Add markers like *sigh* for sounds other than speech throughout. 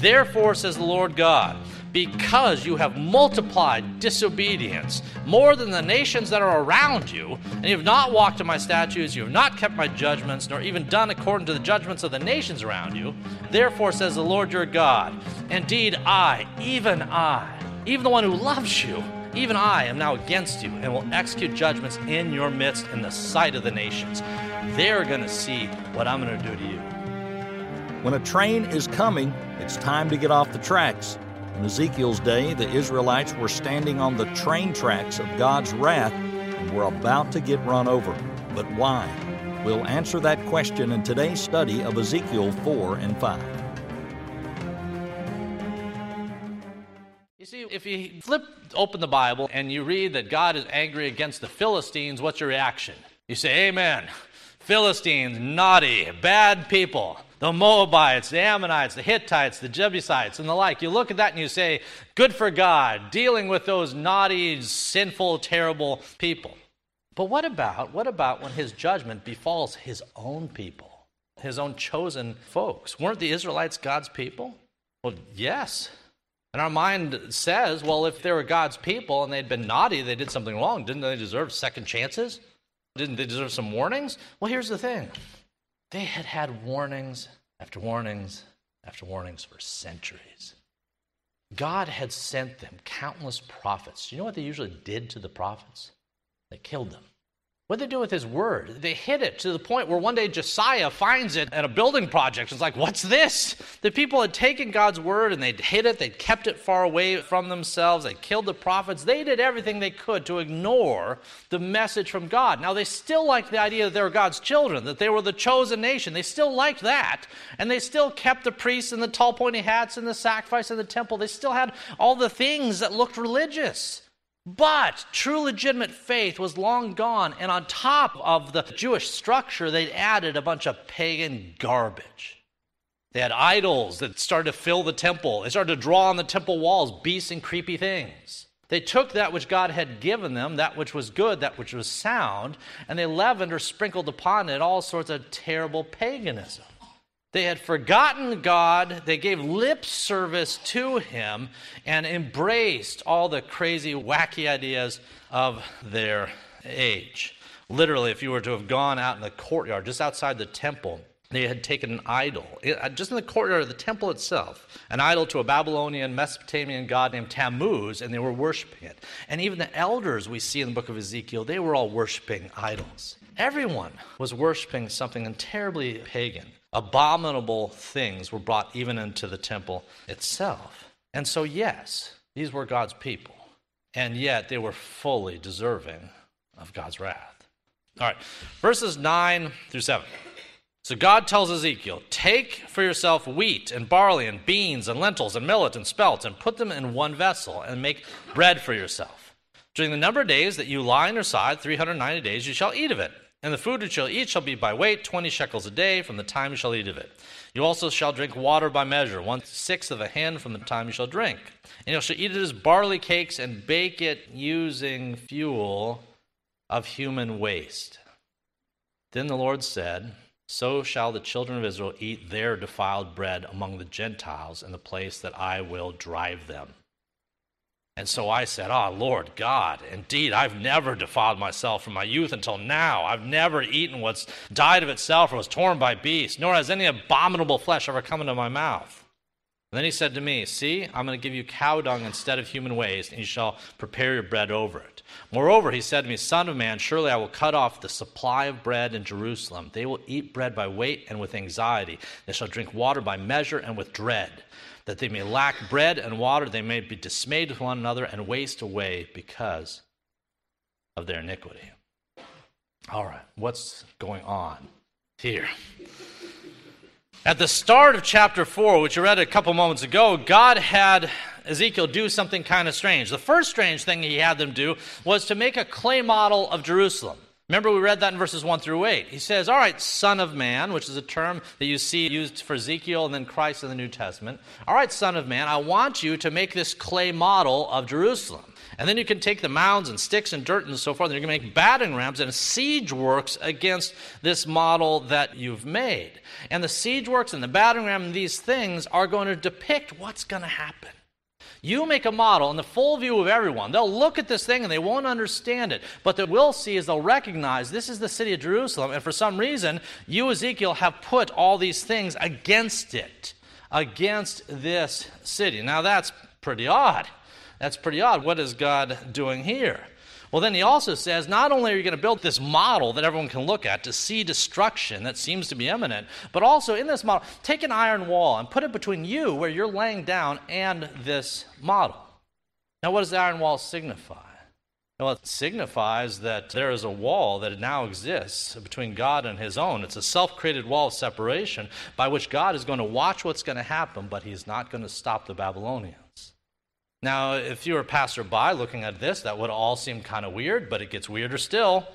Therefore, says the Lord God, because you have multiplied disobedience more than the nations that are around you, and you have not walked in my statutes, you have not kept my judgments, nor even done according to the judgments of the nations around you. Therefore, says the Lord your God, indeed I, even I, even the one who loves you, even I am now against you and will execute judgments in your midst in the sight of the nations. They're going to see what I'm going to do to you. When a train is coming, it's time to get off the tracks. In Ezekiel's day, the Israelites were standing on the train tracks of God's wrath and were about to get run over. But why? We'll answer that question in today's study of Ezekiel 4 and 5. You see, if you flip open the Bible and you read that God is angry against the Philistines, what's your reaction? You say, Amen. Philistines, naughty, bad people the Moabites, the Ammonites, the Hittites, the Jebusites, and the like. You look at that and you say, good for God, dealing with those naughty, sinful, terrible people. But what about, what about when his judgment befalls his own people, his own chosen folks? Weren't the Israelites God's people? Well, yes. And our mind says, well, if they were God's people and they'd been naughty, they did something wrong, didn't they deserve second chances? Didn't they deserve some warnings? Well, here's the thing they had had warnings after warnings after warnings for centuries. God had sent them countless prophets. You know what they usually did to the prophets? They killed them. What did they do with his word? They hid it to the point where one day Josiah finds it at a building project. It's like, what's this? The people had taken God's word and they'd hid it, they'd kept it far away from themselves, they killed the prophets. They did everything they could to ignore the message from God. Now, they still liked the idea that they were God's children, that they were the chosen nation. They still liked that. And they still kept the priests and the tall pointy hats and the sacrifice in the temple. They still had all the things that looked religious. But true legitimate faith was long gone, and on top of the Jewish structure, they'd added a bunch of pagan garbage. They had idols that started to fill the temple. They started to draw on the temple walls beasts and creepy things. They took that which God had given them, that which was good, that which was sound, and they leavened or sprinkled upon it all sorts of terrible paganism. They had forgotten God, they gave lip service to Him, and embraced all the crazy, wacky ideas of their age. Literally, if you were to have gone out in the courtyard, just outside the temple, they had taken an idol, uh, just in the courtyard of the temple itself, an idol to a Babylonian, Mesopotamian god named Tammuz, and they were worshiping it. And even the elders we see in the book of Ezekiel, they were all worshiping idols. Everyone was worshiping something terribly pagan abominable things were brought even into the temple itself. And so, yes, these were God's people, and yet they were fully deserving of God's wrath. All right, verses 9 through 7. So God tells Ezekiel, Take for yourself wheat and barley and beans and lentils and millet and spelt and put them in one vessel and make bread for yourself. During the number of days that you lie on your side, 390 days, you shall eat of it. And the food which you shall eat shall be by weight, twenty shekels a day, from the time you shall eat of it. You also shall drink water by measure, one sixth of a hand from the time you shall drink. And you shall eat it as barley cakes and bake it using fuel of human waste. Then the Lord said, So shall the children of Israel eat their defiled bread among the Gentiles in the place that I will drive them. And so I said, Ah, oh, Lord God, indeed, I've never defiled myself from my youth until now. I've never eaten what's died of itself or was torn by beasts, nor has any abominable flesh ever come into my mouth. And then he said to me, See, I'm going to give you cow dung instead of human waste, and you shall prepare your bread over it. Moreover, he said to me, Son of man, surely I will cut off the supply of bread in Jerusalem. They will eat bread by weight and with anxiety. They shall drink water by measure and with dread that they may lack bread and water, they may be dismayed with one another and waste away because of their iniquity. All right, what's going on here? At the start of chapter 4, which I read a couple moments ago, God had Ezekiel do something kind of strange. The first strange thing he had them do was to make a clay model of Jerusalem. Remember, we read that in verses 1 through 8. He says, All right, Son of Man, which is a term that you see used for Ezekiel and then Christ in the New Testament. All right, Son of Man, I want you to make this clay model of Jerusalem. And then you can take the mounds and sticks and dirt and so forth, and going to make battering rams and siege works against this model that you've made. And the siege works and the battering ram and these things are going to depict what's going to happen. You make a model in the full view of everyone. They'll look at this thing and they won't understand it. But what we'll see is they'll recognize this is the city of Jerusalem, and for some reason, you, Ezekiel, have put all these things against it, against this city. Now that's pretty odd. That's pretty odd. What is God doing here? Well, then he also says not only are you going to build this model that everyone can look at to see destruction that seems to be imminent, but also in this model, take an iron wall and put it between you where you're laying down and this model. Now, what does the iron wall signify? Well, it signifies that there is a wall that now exists between God and his own. It's a self created wall of separation by which God is going to watch what's going to happen, but he's not going to stop the Babylonians. Now, if you were a passerby looking at this, that would all seem kind of weird, but it gets weirder still.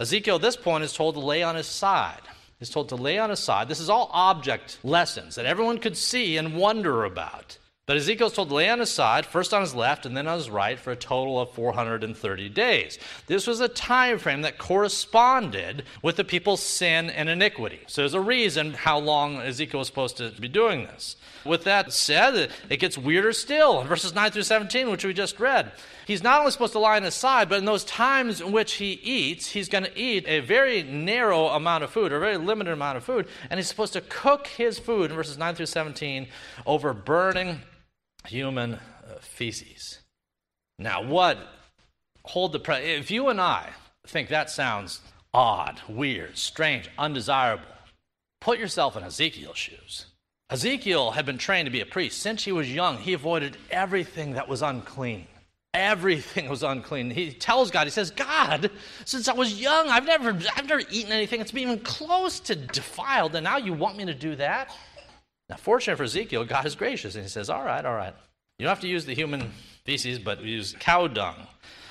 Ezekiel at this point is told to lay on his side. He's told to lay on his side. This is all object lessons that everyone could see and wonder about. But Ezekiel's told to lay on his side, first on his left and then on his right, for a total of 430 days. This was a time frame that corresponded with the people's sin and iniquity. So there's a reason how long Ezekiel was supposed to be doing this. With that said, it gets weirder still in verses 9 through 17, which we just read. He's not only supposed to lie on his side, but in those times in which he eats, he's going to eat a very narrow amount of food, or a very limited amount of food, and he's supposed to cook his food in verses 9 through 17 over burning human uh, feces. Now, what hold the pre- if you and I think that sounds odd, weird, strange, undesirable, put yourself in Ezekiel's shoes. Ezekiel had been trained to be a priest. Since he was young, he avoided everything that was unclean. Everything was unclean. He tells God, he says, God, since I was young, I've never, I've never eaten anything that's even close to defiled, and now you want me to do that? Now, fortunately for Ezekiel, God is gracious, and he says, All right, all right. You don't have to use the human feces, but use cow dung.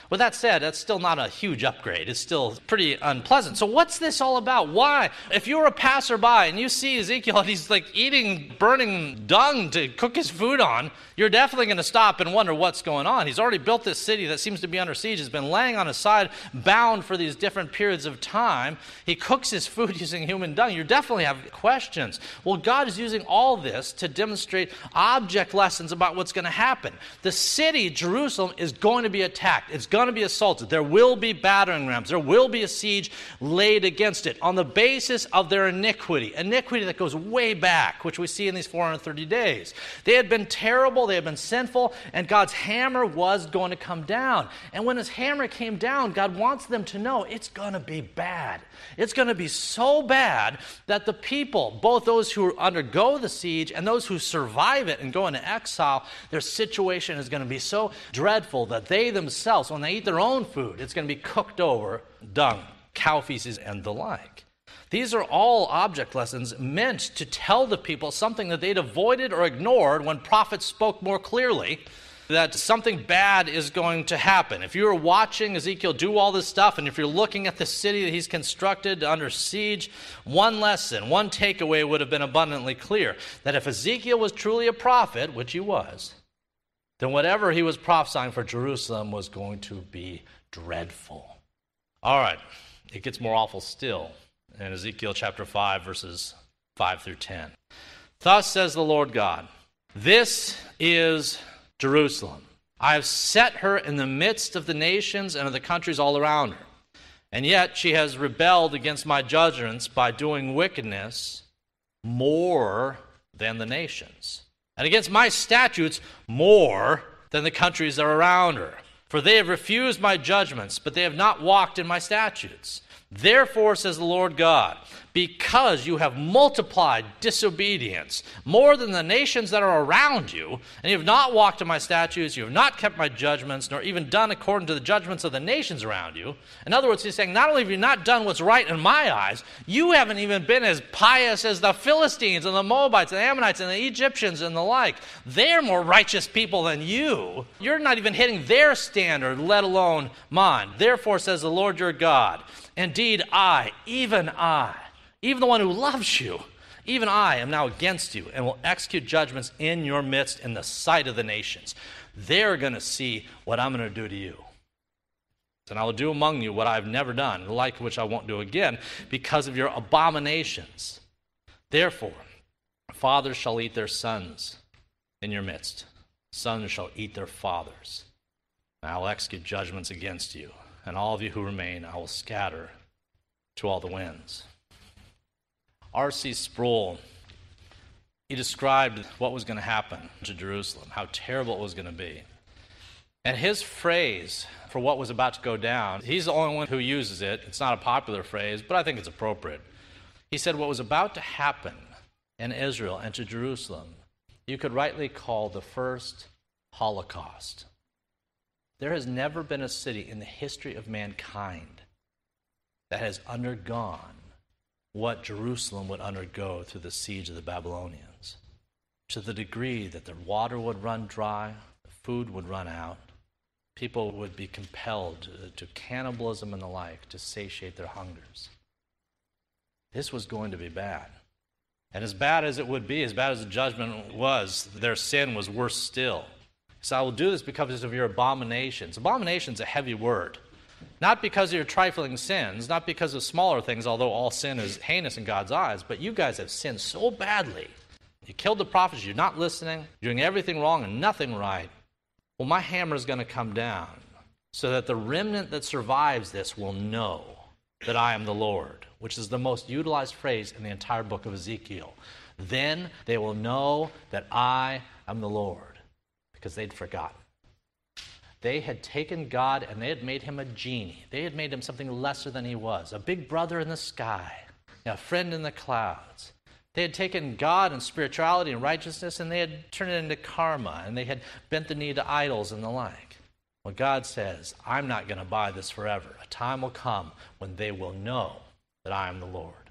With that said, that's still not a huge upgrade. It's still pretty unpleasant. So, what's this all about? Why? If you're a passerby and you see Ezekiel and *laughs* he's like eating burning dung to cook his food on, you're definitely going to stop and wonder what's going on. He's already built this city that seems to be under siege, He's been laying on his side, bound for these different periods of time. He cooks his food *laughs* using human dung. You definitely have questions. Well, God is using all this to demonstrate object lessons about what's going to happen. The city, Jerusalem, is going to be attacked. It's going to be assaulted. There will be battering rams. There will be a siege laid against it on the basis of their iniquity, iniquity that goes way back, which we see in these 430 days. They had been terrible, they had been sinful, and God's hammer was going to come down. And when his hammer came down, God wants them to know it's going to be bad. It's going to be so bad that the people, both those who undergo the siege and those who survive it and go into exile, their situation is going to be so dreadful that they themselves, when they eat their own food, it's going to be cooked over dung, cow feces, and the like. These are all object lessons meant to tell the people something that they'd avoided or ignored when prophets spoke more clearly that something bad is going to happen. If you were watching Ezekiel do all this stuff, and if you're looking at the city that he's constructed under siege, one lesson, one takeaway would have been abundantly clear that if Ezekiel was truly a prophet, which he was, then whatever he was prophesying for Jerusalem was going to be dreadful. All right, it gets more awful still in Ezekiel chapter 5, verses 5 through 10. Thus says the Lord God, This is Jerusalem. I have set her in the midst of the nations and of the countries all around her. And yet she has rebelled against my judgments by doing wickedness more than the nations and against my statutes more than the countries that are around her. For they have refused my judgments, but they have not walked in my statutes. Therefore, says the Lord God, because you have multiplied disobedience more than the nations that are around you, and you have not walked in my statutes, you have not kept my judgments, nor even done according to the judgments of the nations around you. In other words, he's saying, not only have you not done what's right in my eyes, you haven't even been as pious as the Philistines and the Moabites and the Ammonites and the Egyptians and the like. They're more righteous people than you. You're not even hitting their standard, let alone mine. Therefore, says the Lord your God, indeed I, even I, even the one who loves you, Even I am now against you and will execute judgments in your midst in the sight of the nations. They're going to see what I'm going to do to you. And I will do among you what I've never done, the like which I won't do again, because of your abominations. Therefore, fathers shall eat their sons in your midst, sons shall eat their fathers. And I will execute judgments against you, and all of you who remain I will scatter to all the winds. R.C. Sproul, he described what was going to happen to Jerusalem, how terrible it was going to be. And his phrase for what was about to go down, he's the only one who uses it. It's not a popular phrase, but I think it's appropriate. He said, What was about to happen in Israel and to Jerusalem, you could rightly call the first Holocaust. There has never been a city in the history of mankind that has undergone what Jerusalem would undergo through the siege of the Babylonians, to the degree that the water would run dry, the food would run out, people would be compelled to, cannibalism and the like to satiate their hungers. This was going to be bad. And as bad as it would be, as bad as the judgment was, their sin was worse still. So I will do this because of your abominations. Abomination is a heavy word. Not because of your trifling sins, not because of smaller things, although all sin is heinous in God's eyes, but you guys have sinned so badly. You killed the prophets, you're not listening, you're doing everything wrong and nothing right. Well, my hammer is going to come down so that the remnant that survives this will know that I am the Lord, which is the most utilized phrase in the entire book of Ezekiel. Then they will know that I am the Lord because they'd forgotten. They had taken God and they had made him a genie. They had made him something lesser than he was, a big brother in the sky, a friend in the clouds. They had taken God and spirituality and righteousness and they had turned it into karma and they had bent the knee to idols and the like. Well, God says, I'm not going to buy this forever. A time will come when they will know that I am the Lord.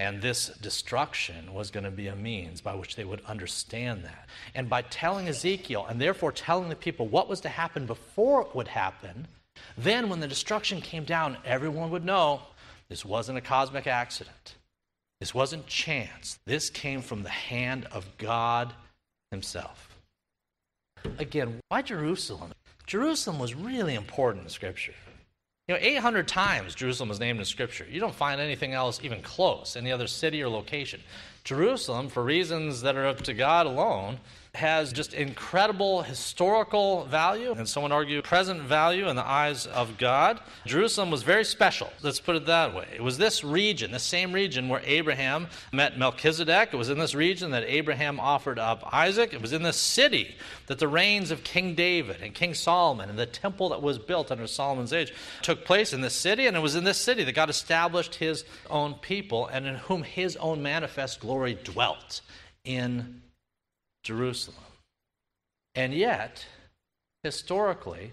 And this destruction was going to be a means by which they would understand that. And by telling Ezekiel, and therefore telling the people what was to happen before it would happen, then when the destruction came down, everyone would know this wasn't a cosmic accident. This wasn't chance. This came from the hand of God Himself. Again, why Jerusalem? Jerusalem was really important in Scripture. You know, 800 times Jerusalem is named in Scripture. You don't find anything else even close, any other city or location. Jerusalem, for reasons that are up to God alone, has just incredible historical value, and some would argue present value in the eyes of God. Jerusalem was very special, let's put it that way. It was this region, the same region where Abraham met Melchizedek. It was in this region that Abraham offered up Isaac. It was in this city that the reigns of King David and King Solomon and the temple that was built under Solomon's age took place in this city, and it was in this city that God established his own people and in whom his own manifest glory dwelt in Jerusalem. And yet, historically,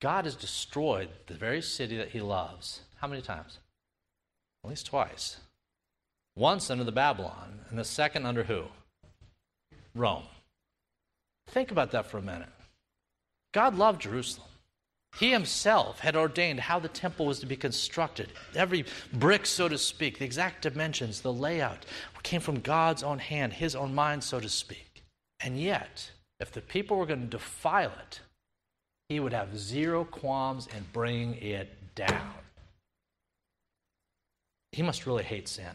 God has destroyed the very city that he loves. How many times? At least twice. Once under the Babylon, and the second under who? Rome. Think about that for a minute. God loved Jerusalem. He himself had ordained how the temple was to be constructed. Every brick, so to speak, the exact dimensions, the layout came from God's own hand, his own mind, so to speak. And yet, if the people were going to defile it, he would have zero qualms in bringing it down. He must really hate sin.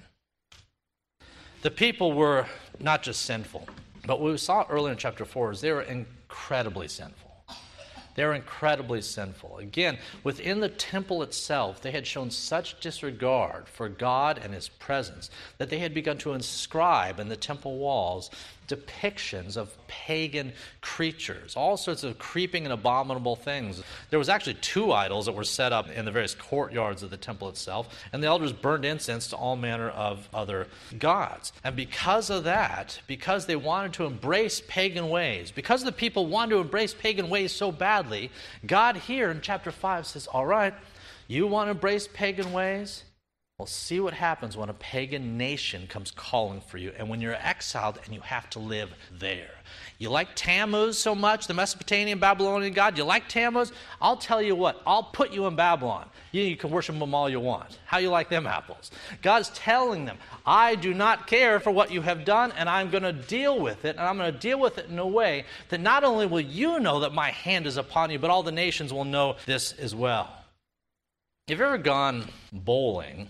The people were not just sinful, but what we saw earlier in chapter 4 is they were incredibly sinful. They're incredibly sinful. Again, within the temple itself, they had shown such disregard for God and His presence that they had begun to inscribe in the temple walls depictions of pagan creatures, all sorts of creeping and abominable things. There was actually two idols that were set up in the various courtyards of the temple itself, and the elders burned incense to all manner of other gods. And because of that, because they wanted to embrace pagan ways, because the people wanted to embrace pagan ways so badly, God here in chapter 5 says, All right, you want to embrace pagan ways? Well, see what happens when a pagan nation comes calling for you and when you're exiled and you have to live there. You like Tammuz so much, the Mesopotamian Babylonian god? You like Tammuz? I'll tell you what, I'll put you in Babylon. You, you can worship them all you want. How you like them apples? God's telling them, I do not care for what you have done, and I'm going to deal with it, and I'm going to deal with it in a way that not only will you know that my hand is upon you, but all the nations will know this as well. Have you ever gone bowling?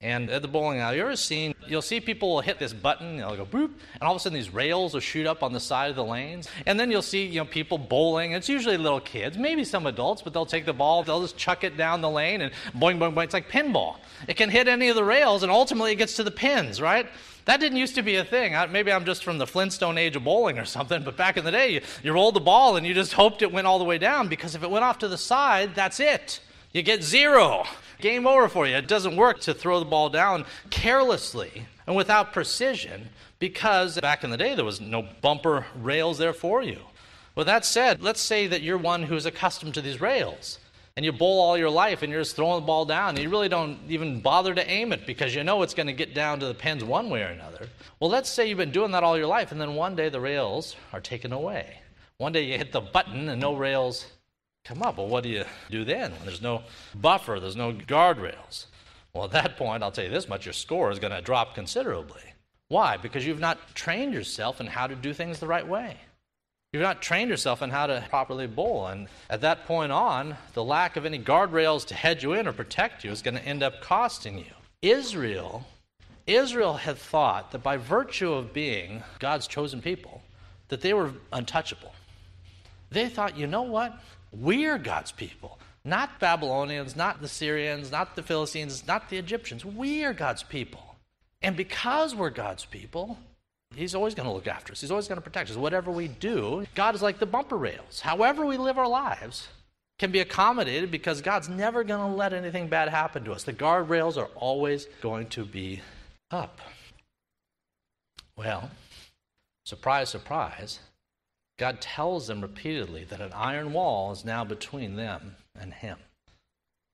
And at the bowling alley, you ever seen, you'll see people will hit this button, they'll go boop, and all of a sudden these rails will shoot up on the side of the lanes. And then you'll see, you know, people bowling. It's usually little kids, maybe some adults, but they'll take the ball, they'll just chuck it down the lane and boing, boing, boing. It's like pinball. It can hit any of the rails and ultimately it gets to the pins, right? That didn't used to be a thing. Maybe I'm just from the Flintstone age of bowling or something, but back in the day, you, you rolled the ball and you just hoped it went all the way down because if it went off to the side, that's it. You get zero. Game over for you. It doesn't work to throw the ball down carelessly and without precision because back in the day there was no bumper rails there for you. With that said, let's say that you're one who's accustomed to these rails and you bowl all your life and you're just throwing the ball down and you really don't even bother to aim it because you know it's going to get down to the pins one way or another. Well, let's say you've been doing that all your life and then one day the rails are taken away. One day you hit the button and no rails come up. Well, what do you do then when there's no buffer, there's no guardrails? Well, at that point, I'll tell you this much your score is going to drop considerably. Why? Because you've not trained yourself in how to do things the right way. You've not trained yourself in how to properly bowl. And at that point on, the lack of any guardrails to hedge you in or protect you is going to end up costing you. Israel, Israel had thought that by virtue of being God's chosen people, that they were untouchable. They thought, you know what? We're God's people. Not Babylonians, not the Syrians, not the Philistines, not the Egyptians. We are God's people. And because we're God's people, He's always going to look after us. He's always going to protect us. Whatever we do, God is like the bumper rails. However, we live our lives can be accommodated because God's never going to let anything bad happen to us. The guardrails are always going to be up. Well, surprise, surprise, God tells them repeatedly that an iron wall is now between them and Him.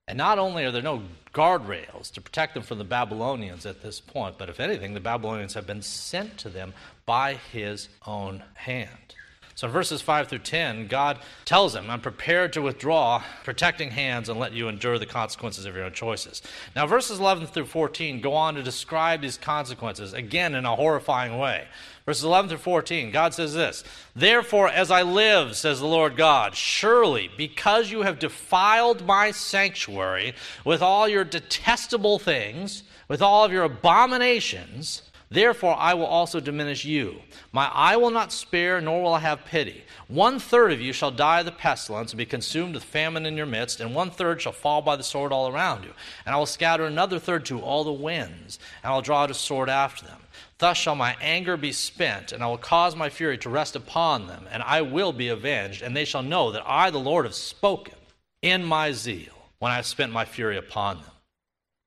And not only are there no guardrails to protect them from the Babylonians at this point, but if anything, the Babylonians have been sent to them by His own hand. So verses 5 through 10, God tells them, I'm prepared to withdraw protecting hands and let you endure the consequences of your own choices. Now, verses 11 through 14 go on to describe these consequences, again in a horrifying way. Verses 11 through 14, God says this Therefore, as I live, says the Lord God, surely because you have defiled my sanctuary with all your detestable things, with all of your abominations, Therefore, I will also diminish you. My eye will not spare, nor will I have pity. One third of you shall die of the pestilence and be consumed with famine in your midst, and one third shall fall by the sword all around you. And I will scatter another third to all the winds, and I will draw out a sword after them. Thus shall my anger be spent, and I will cause my fury to rest upon them, and I will be avenged, and they shall know that I, the Lord, have spoken in my zeal when I have spent my fury upon them.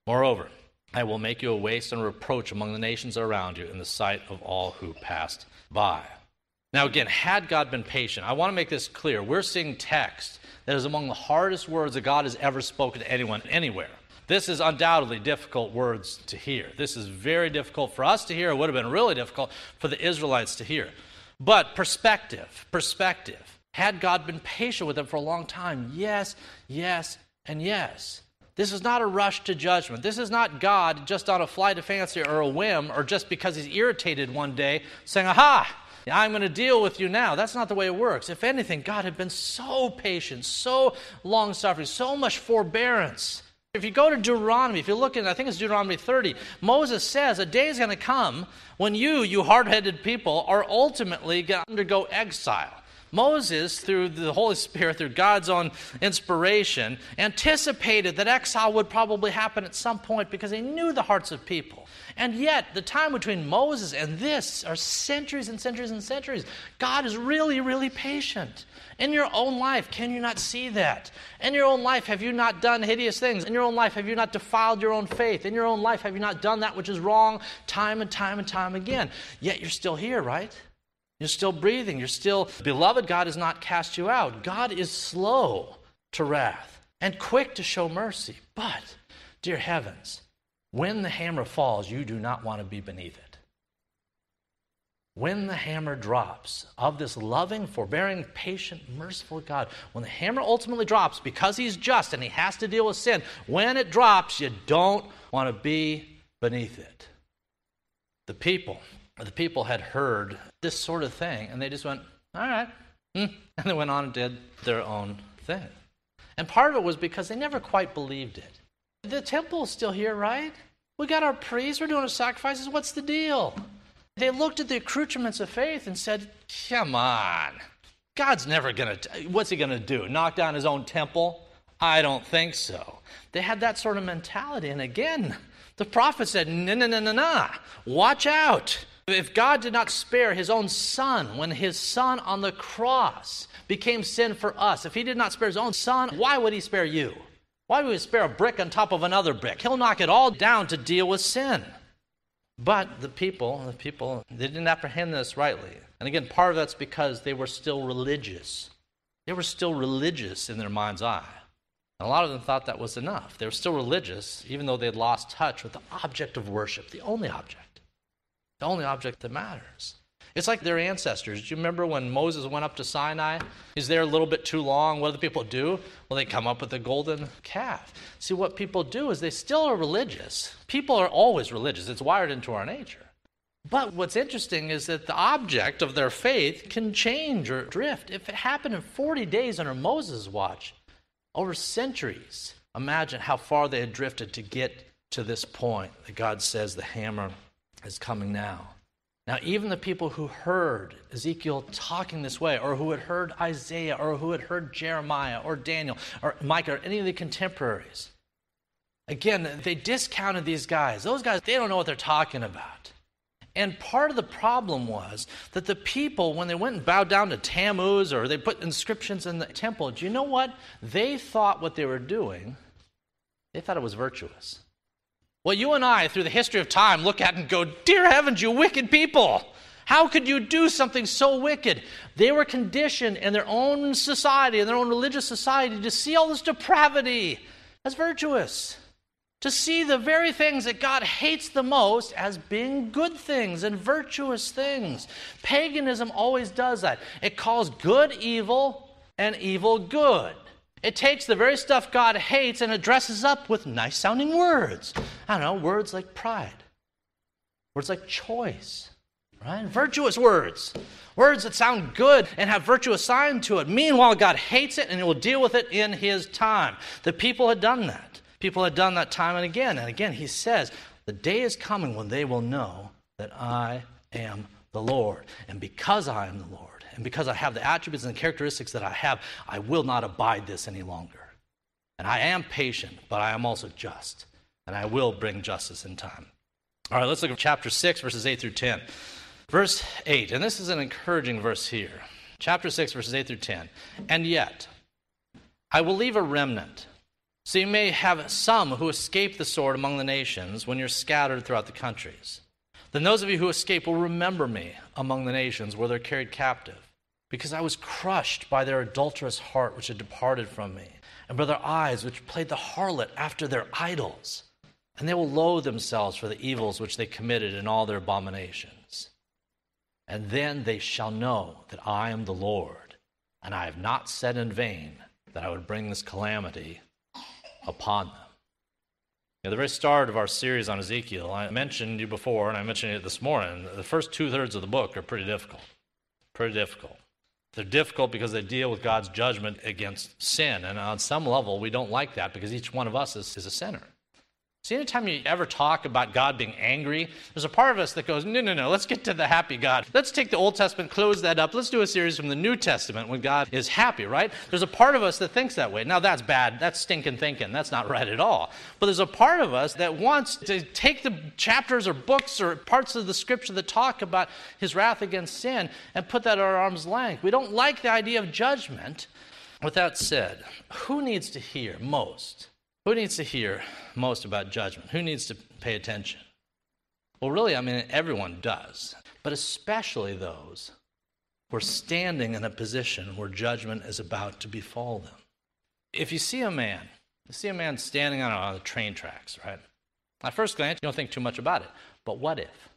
Moreover, I will make you a waste and a reproach among the nations around you in the sight of all who passed by. Now, again, had God been patient, I want to make this clear. We're seeing text that is among the hardest words that God has ever spoken to anyone anywhere. This is undoubtedly difficult words to hear. This is very difficult for us to hear. It would have been really difficult for the Israelites to hear. But perspective, perspective. Had God been patient with them for a long time? Yes, yes, and yes. This is not a rush to judgment. This is not God just on a flight of fancy or a whim or just because he's irritated one day saying, Aha, I'm going to deal with you now. That's not the way it works. If anything, God had been so patient, so long suffering, so much forbearance. If you go to Deuteronomy, if you look in, I think it's Deuteronomy 30, Moses says a day is going to come when you, you hard headed people, are ultimately going to undergo exile. Moses, through the Holy Spirit, through God's own inspiration, anticipated that exile would probably happen at some point because he knew the hearts of people. And yet, the time between Moses and this are centuries and centuries and centuries. God is really, really patient. In your own life, can you not see that? In your own life, have you not done hideous things? In your own life, have you not defiled your own faith? In your own life, have you not done that which is wrong time and time and time again? Yet you're still here, right? You're still breathing. You're still, beloved, God has not cast you out. God is slow to wrath and quick to show mercy. But, dear heavens, When the hammer falls, you do not want to be beneath it. When the hammer drops of this loving, forbearing, patient, merciful God, when the hammer ultimately drops because he's just and he has to deal with sin, when it drops, you don't want to be beneath it. The people, the people had heard this sort of thing and they just went, all right. Hmm. *laughs* And they went on and did their own thing. And part of it was because they never quite believed it. The temple's still here, right? We got our priests, we're doing our sacrifices. What's the deal? They looked at the accoutrements of faith and said, Come on. God's never going to, what's he going to do? Knock down his own temple? I don't think so. They had that sort of mentality. And again, the prophet said, No, no, no, no, no. Watch out. If God did not spare his own son when his son on the cross became sin for us, if he did not spare his own son, why would he spare you? Why would he spare a brick on top of another brick? He'll knock it all down to deal with sin. But the people, the people, they didn't apprehend this rightly. And again, part of that's because they were still religious. They were still religious in their mind's eye. And a lot of them thought that was enough. They were still religious, even though they had lost touch with the object of worship, the only object the only object that matters. It's like their ancestors. Do you remember when Moses went up to Sinai? He's there a little bit too long. What do the people do? Well, they come up with a golden calf. See, what people do is they still are religious. People are always religious, it's wired into our nature. But what's interesting is that the object of their faith can change or drift. If it happened in 40 days under Moses' watch, over centuries, imagine how far they had drifted to get to this point that God says the hammer is coming now. Now, even the people who heard Ezekiel talking this way, or who had heard Isaiah, or who had heard Jeremiah, or Daniel, or Micah, or any of the contemporaries, again, they discounted these guys. Those guys, they don't know what they're talking about. And part of the problem was that the people, when they went and bowed down to Tammuz or they put inscriptions in the temple, do you know what? They thought what they were doing, they thought it was virtuous. Well, you and I, through the history of time, look at and go, Dear heavens, you wicked people! How could you do something so wicked? They were conditioned in their own society, in their own religious society, to see all this depravity as virtuous. To see the very things that God hates the most as being good things and virtuous things. Paganism always does that. It calls good evil and evil good. It takes the very stuff God hates and it dresses up with nice sounding words. I don't know, words like pride, words like choice, right? Virtuous words. Words that sound good and have virtue assigned to it. Meanwhile, God hates it and He will deal with it in His time. The people had done that. People had done that time and again. And again, He says, The day is coming when they will know that I am the Lord. And because I am the Lord, and because I have the attributes and the characteristics that I have, I will not abide this any longer. And I am patient, but I am also just. And I will bring justice in time. All right, let's look at chapter 6, verses 8 through 10. Verse 8, and this is an encouraging verse here. Chapter 6, verses 8 through 10. And yet, I will leave a remnant, so you may have some who escape the sword among the nations when you're scattered throughout the countries. Then those of you who escape will remember me among the nations where they're carried captive because I was crushed by their adulterous heart which had departed from me, and by their eyes which played the harlot after their idols. And they will loathe themselves for the evils which they committed in all their abominations. And then they shall know that I am the Lord, and I have not said in vain that I would bring this calamity upon them. At the very start of our series on Ezekiel, I mentioned you before, and I mentioned it this morning. The first two thirds of the book are pretty difficult. Pretty difficult. They're difficult because they deal with God's judgment against sin. And on some level, we don't like that because each one of us is, is a sinner. See, anytime you ever talk about God being angry, there's a part of us that goes, no, no, no, let's get to the happy God. Let's take the Old Testament, close that up. Let's do a series from the New Testament when God is happy, right? There's a part of us that thinks that way. Now, that's bad. That's stinking thinking. That's not right at all. But there's a part of us that wants to take the chapters or books or parts of the scripture that talk about his wrath against sin and put that at our arm's length. We don't like the idea of judgment. With that said, who needs to hear most? Who needs to hear most about judgment? Who needs to pay attention? Well, really, I mean, everyone does, but especially those who are standing in a position where judgment is about to befall them. If you see a man, you see a man standing on, on the train tracks, right? At first glance, you don't think too much about it. But what if?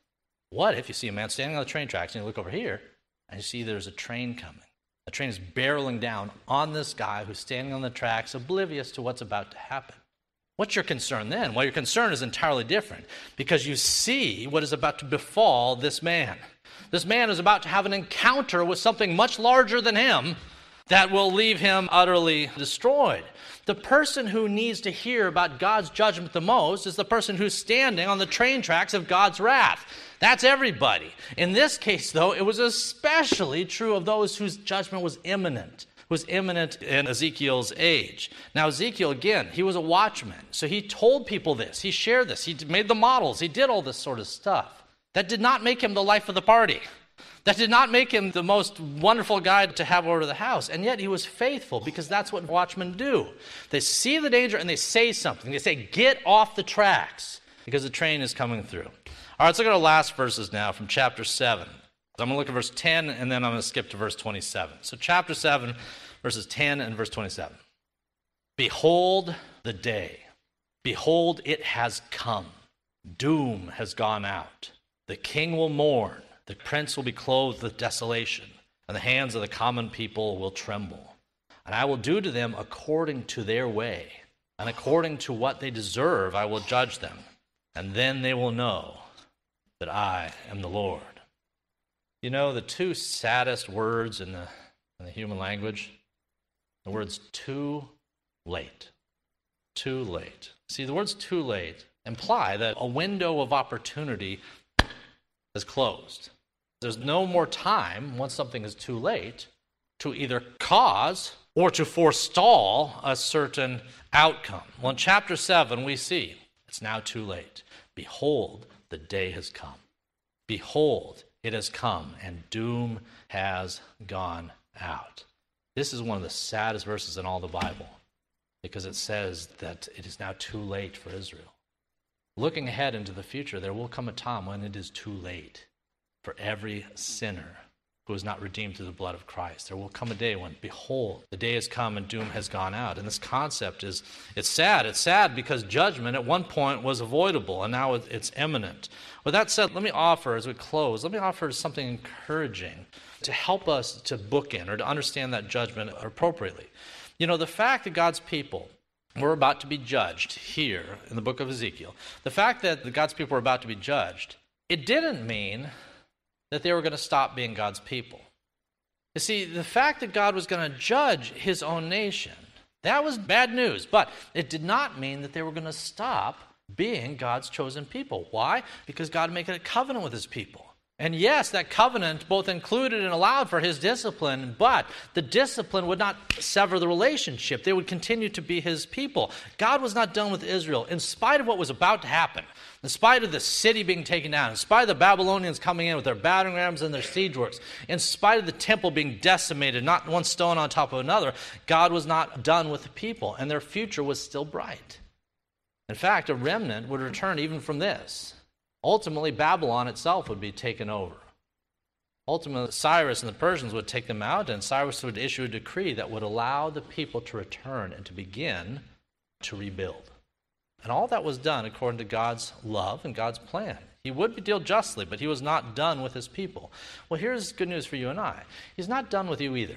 What if you see a man standing on the train tracks and you look over here and you see there's a train coming? A train is barreling down on this guy who's standing on the tracks, oblivious to what's about to happen. What's your concern then? Well, your concern is entirely different because you see what is about to befall this man. This man is about to have an encounter with something much larger than him that will leave him utterly destroyed. The person who needs to hear about God's judgment the most is the person who's standing on the train tracks of God's wrath. That's everybody. In this case, though, it was especially true of those whose judgment was imminent was imminent in Ezekiel's age. Now, Ezekiel, again, he was a watchman. So he told people this. He shared this. He made the models. He did all this sort of stuff. That did not make him the life of the party. That did not make him the most wonderful guy to have over the house. And yet he was faithful because that's what watchmen do. They see the danger and they say something. They say, Get off the tracks because the train is coming through. All right, let's look at our last verses now from chapter 7. I'm going to look at verse 10 and then I'm going to skip to verse 27. So, chapter 7, verses 10 and verse 27. Behold the day. Behold, it has come. Doom has gone out. The king will mourn the prince will be clothed with desolation, and the hands of the common people will tremble. And I will do to them according to their way, and according to what they deserve, I will judge them. And then they will know that I am the Lord. You know, the two saddest words in the, in the human language the words too late. Too late. See, the words too late imply that a window of opportunity is closed. There's no more time once something is too late to either cause or to forestall a certain outcome. Well, in chapter 7, we see it's now too late. Behold, the day has come. Behold, it has come, and doom has gone out. This is one of the saddest verses in all the Bible because it says that it is now too late for Israel. Looking ahead into the future, there will come a time when it is too late for every sinner who is not redeemed through the blood of Christ. There will come a day when, behold, the day has come and doom has gone out. And this concept is, it's sad. It's sad because judgment at one point was avoidable and now it's imminent. With that said, let me offer, as we close, let me offer something encouraging to help us to book in or to understand that judgment appropriately. You know, the fact that God's people were about to be judged here in the book of Ezekiel, the fact that God's people were about to be judged, it didn't mean that they were going to stop being God's people. You see, the fact that God was going to judge his own nation, that was bad news, but it did not mean that they were going to stop being God's chosen people. Why? Because God made a covenant with his people. And yes, that covenant both included and allowed for his discipline, but the discipline would not sever the relationship. They would continue to be his people. God was not done with Israel in spite of what was about to happen. In spite of the city being taken down, in spite of the Babylonians coming in with their battering rams and their siege works, in spite of the temple being decimated, not one stone on top of another, God was not done with the people, and their future was still bright. In fact, a remnant would return even from this. Ultimately, Babylon itself would be taken over. Ultimately, Cyrus and the Persians would take them out, and Cyrus would issue a decree that would allow the people to return and to begin to rebuild. And all that was done according to God's love and God's plan. He would deal justly, but he was not done with his people. Well, here's good news for you and I He's not done with you either.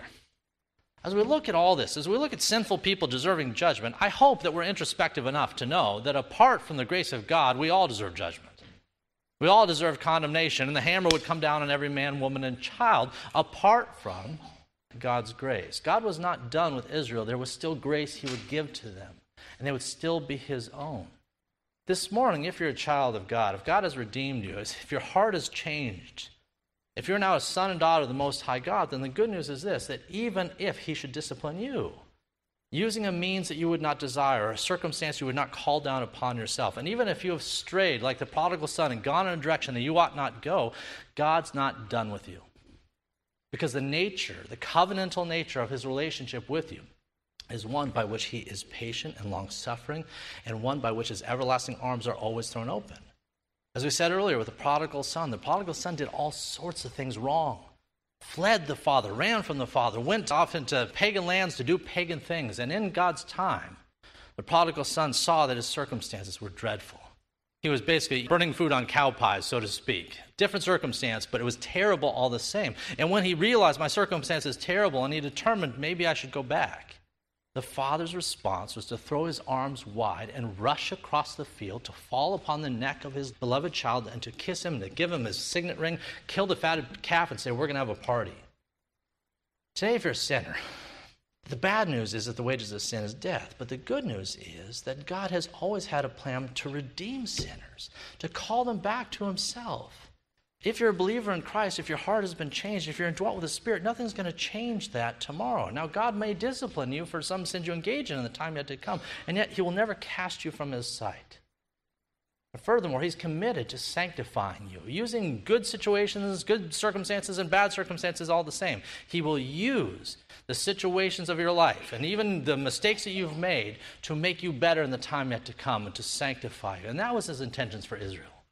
As we look at all this, as we look at sinful people deserving judgment, I hope that we're introspective enough to know that apart from the grace of God, we all deserve judgment. We all deserve condemnation, and the hammer would come down on every man, woman, and child apart from God's grace. God was not done with Israel, there was still grace he would give to them and they would still be his own. This morning, if you're a child of God, if God has redeemed you, if your heart has changed, if you're now a son and daughter of the Most High God, then the good news is this that even if he should discipline you, using a means that you would not desire, or a circumstance you would not call down upon yourself, and even if you have strayed like the prodigal son and gone in a direction that you ought not go, God's not done with you. Because the nature, the covenantal nature of his relationship with you, is one by which he is patient and long suffering, and one by which his everlasting arms are always thrown open. As we said earlier with the prodigal son, the prodigal son did all sorts of things wrong. Fled the father, ran from the father, went off into pagan lands to do pagan things. And in God's time, the prodigal son saw that his circumstances were dreadful. He was basically burning food on cow pies, so to speak. Different circumstance, but it was terrible all the same. And when he realized my circumstance is terrible and he determined maybe I should go back, the father's response was to throw his arms wide and rush across the field to fall upon the neck of his beloved child and to kiss him, to give him his signet ring, kill the fatted calf, and say, We're going to have a party. Today, if you're a sinner, the bad news is that the wages of sin is death, but the good news is that God has always had a plan to redeem sinners, to call them back to Himself. If you're a believer in Christ, if your heart has been changed, if you're indwelt with the Spirit, nothing's going to change that tomorrow. Now, God may discipline you for some sins you engage in in the time yet to come, and yet He will never cast you from His sight. Furthermore, he's committed to sanctifying you, using good situations, good circumstances, and bad circumstances all the same. He will use the situations of your life and even the mistakes that you've made to make you better in the time yet to come and to sanctify you. And that was his intentions for Israel.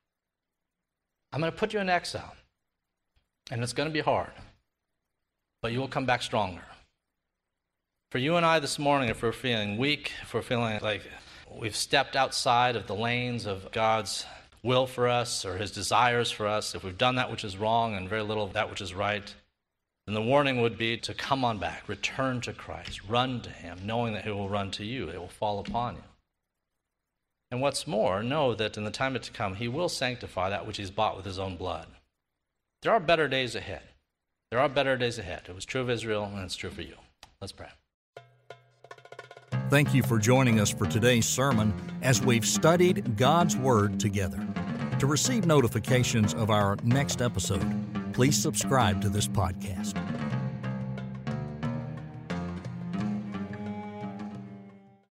I'm going to put you in exile, and it's going to be hard, but you will come back stronger. For you and I this morning, if we're feeling weak, if we're feeling like we've stepped outside of the lanes of God's will for us or his desires for us, if we've done that which is wrong and very little of that which is right, then the warning would be to come on back, return to Christ, run to him, knowing that he will run to you, it will fall upon you. And what's more, know that in the time to come, he will sanctify that which he's bought with his own blood. There are better days ahead. There are better days ahead. It was true of Israel, and it's true for you. Let's pray. Thank you for joining us for today's sermon as we've studied God's Word together. To receive notifications of our next episode, please subscribe to this podcast.